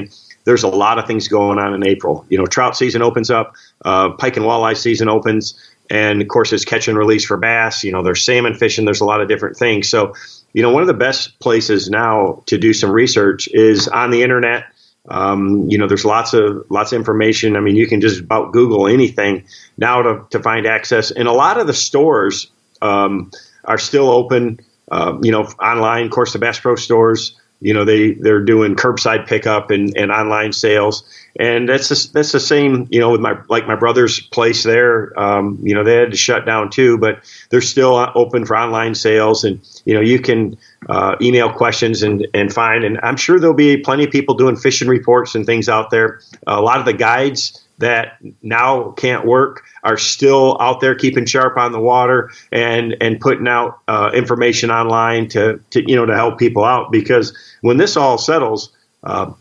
there's a lot of things going on in April. You know, trout season opens up, uh, pike and walleye season opens, and of course, it's catch and release for bass. You know, there's salmon fishing. There's a lot of different things. So, you know, one of the best places now to do some research is on the internet. Um, you know, there's lots of lots of information. I mean, you can just about Google anything now to, to find access. And a lot of the stores um, are still open. Uh, you know, online. Of course, the Bass Pro stores. You know, they they're doing curbside pickup and, and online sales, and that's the, that's the same. You know, with my like my brother's place there. Um, you know, they had to shut down too, but they're still open for online sales, and you know, you can uh, email questions and and find. And I'm sure there'll be plenty of people doing fishing reports and things out there. a lot of the guides that now can't work are still out there keeping sharp on the water and and putting out uh, information online to, to you know to help people out. Because when this all settles uh,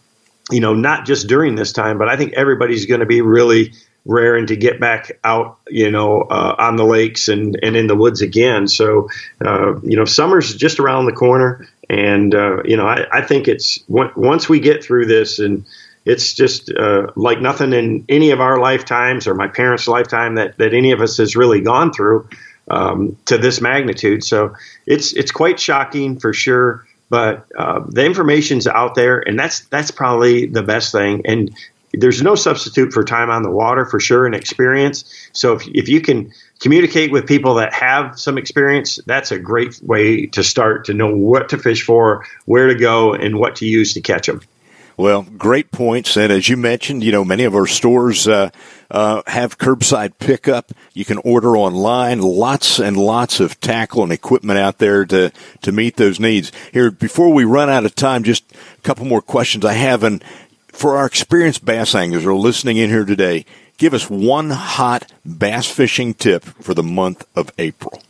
you know not just during this time but I think everybody's going to be really raring to get back out you know uh, on the lakes and and in the woods again. So uh, you know summer's just around the corner and uh, you know I, I think it's once we get through this and it's just uh, like nothing in any of our lifetimes or my parents' lifetime that, that any of us has really gone through um, to this magnitude. So it's it's quite shocking for sure. But uh, the information's out there, and that's that's probably the best thing. And there's no substitute for time on the water for sure and experience. So if, if you can communicate with people that have some experience, that's a great way to start to know what to fish for, where to go, and what to use to catch them. Well, great points. And as you mentioned, you know, many of our stores uh, uh, have curbside pickup. You can order online. Lots and lots of tackle and equipment out there to, to meet those needs. Here, before we run out of time, just a couple more questions I have. And for our experienced bass anglers who are listening in here today, give us one hot bass fishing tip for the month of April.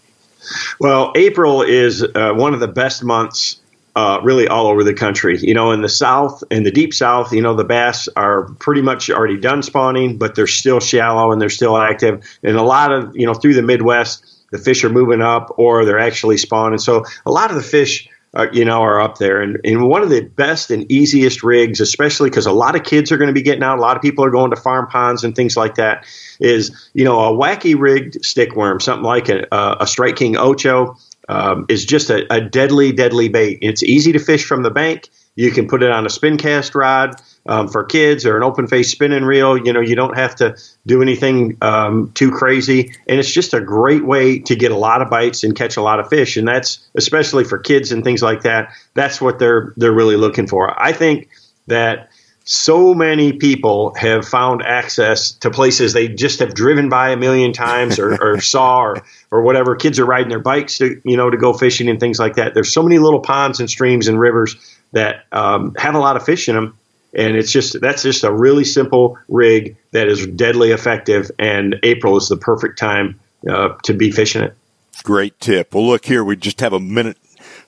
Well, April is uh, one of the best months uh, really all over the country. You know, in the South, in the deep South, you know, the bass are pretty much already done spawning, but they're still shallow and they're still active. And a lot of, you know, through the Midwest, the fish are moving up or they're actually spawning. So a lot of the fish uh, you know, are up there. And, and one of the best and easiest rigs, especially because a lot of kids are going to be getting out, a lot of people are going to farm ponds and things like that, is, you know, a wacky rigged stick worm, something like a, a Strike King Ocho, um, is just a, a deadly, deadly bait. It's easy to fish from the bank. You can put it on a spin cast rod um, for kids or an open face spinning reel. You know, you don't have to do anything um, too crazy, and it's just a great way to get a lot of bites and catch a lot of fish. And that's especially for kids and things like that. That's what they're they're really looking for. I think that so many people have found access to places they just have driven by a million times or, or saw or, or whatever. Kids are riding their bikes to you know to go fishing and things like that. There's so many little ponds and streams and rivers that um, have a lot of fish in them. And it's just that's just a really simple rig that is deadly effective. And April is the perfect time uh, to be fishing it. Great tip. Well, look here, we just have a minute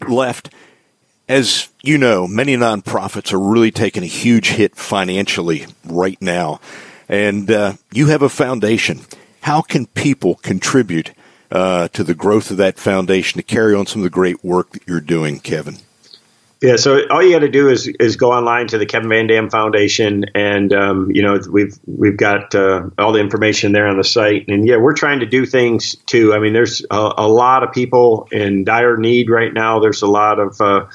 left. As you know, many nonprofits are really taking a huge hit financially right now. And uh, you have a foundation. How can people contribute uh, to the growth of that foundation to carry on some of the great work that you're doing, Kevin? Yeah, so all you got to do is is go online to the Kevin Van Dam Foundation, and um, you know we've we've got uh, all the information there on the site. And yeah, we're trying to do things too. I mean, there's a, a lot of people in dire need right now. There's a lot of uh,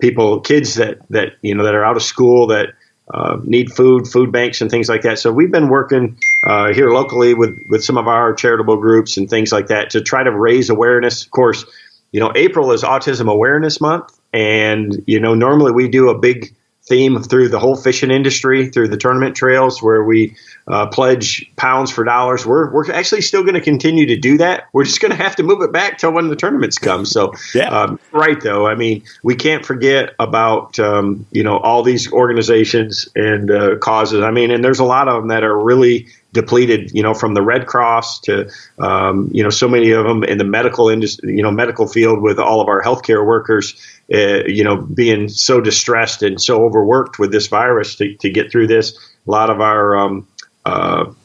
people, kids that that you know that are out of school that uh, need food, food banks, and things like that. So we've been working uh, here locally with with some of our charitable groups and things like that to try to raise awareness. Of course, you know, April is Autism Awareness Month and, you know, normally we do a big theme through the whole fishing industry, through the tournament trails where we uh, pledge pounds for dollars. We're, we're actually still going to continue to do that. We're just going to have to move it back till when the tournaments come. So, yeah. Um, right though, I mean, we can't forget about, um, you know, all these organizations and uh, causes. I mean, and there's a lot of them that are really depleted, you know, from the Red Cross to, um, you know, so many of them in the medical industry, you know, medical field with all of our healthcare workers, uh, you know, being so distressed and so overworked with this virus to, to get through this. A lot of our, um,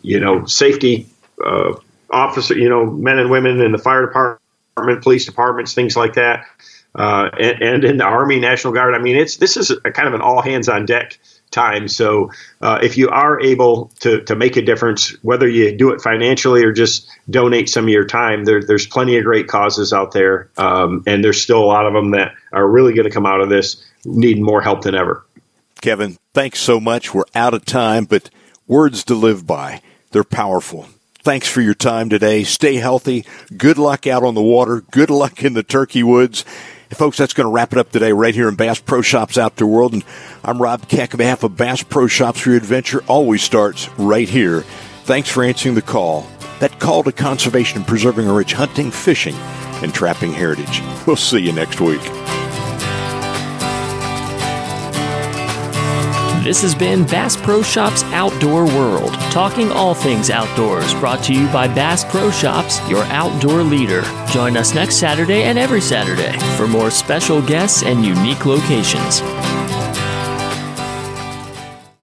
you know, safety uh, officer, you know, men and women in the fire department, police departments, things like that. Uh, and, and, in the Army, National Guard. I mean, it's this is a kind of an all hands on deck time. So uh, if you are able to, to make a difference, whether you do it financially or just donate some of your time, there, there's plenty of great causes out there. Um, and there's still a lot of them that are really going to come out of this needing more help than ever. Kevin, thanks so much. We're out of time, but words to live by. They're powerful. Thanks for your time today. Stay healthy. Good luck out on the water. Good luck in the turkey woods. Folks, that's going to wrap it up today right here in Bass Pro Shops Outdoor World. And I'm Rob Keck on behalf of Bass Pro Shops. Your adventure always starts right here. Thanks for answering the call. That call to conservation and preserving our rich hunting, fishing, and trapping heritage. We'll see you next week. This has been Bass Pro Shops Outdoor World, talking all things outdoors, brought to you by Bass Pro Shops, your outdoor leader. Join us next Saturday and every Saturday for more special guests and unique locations.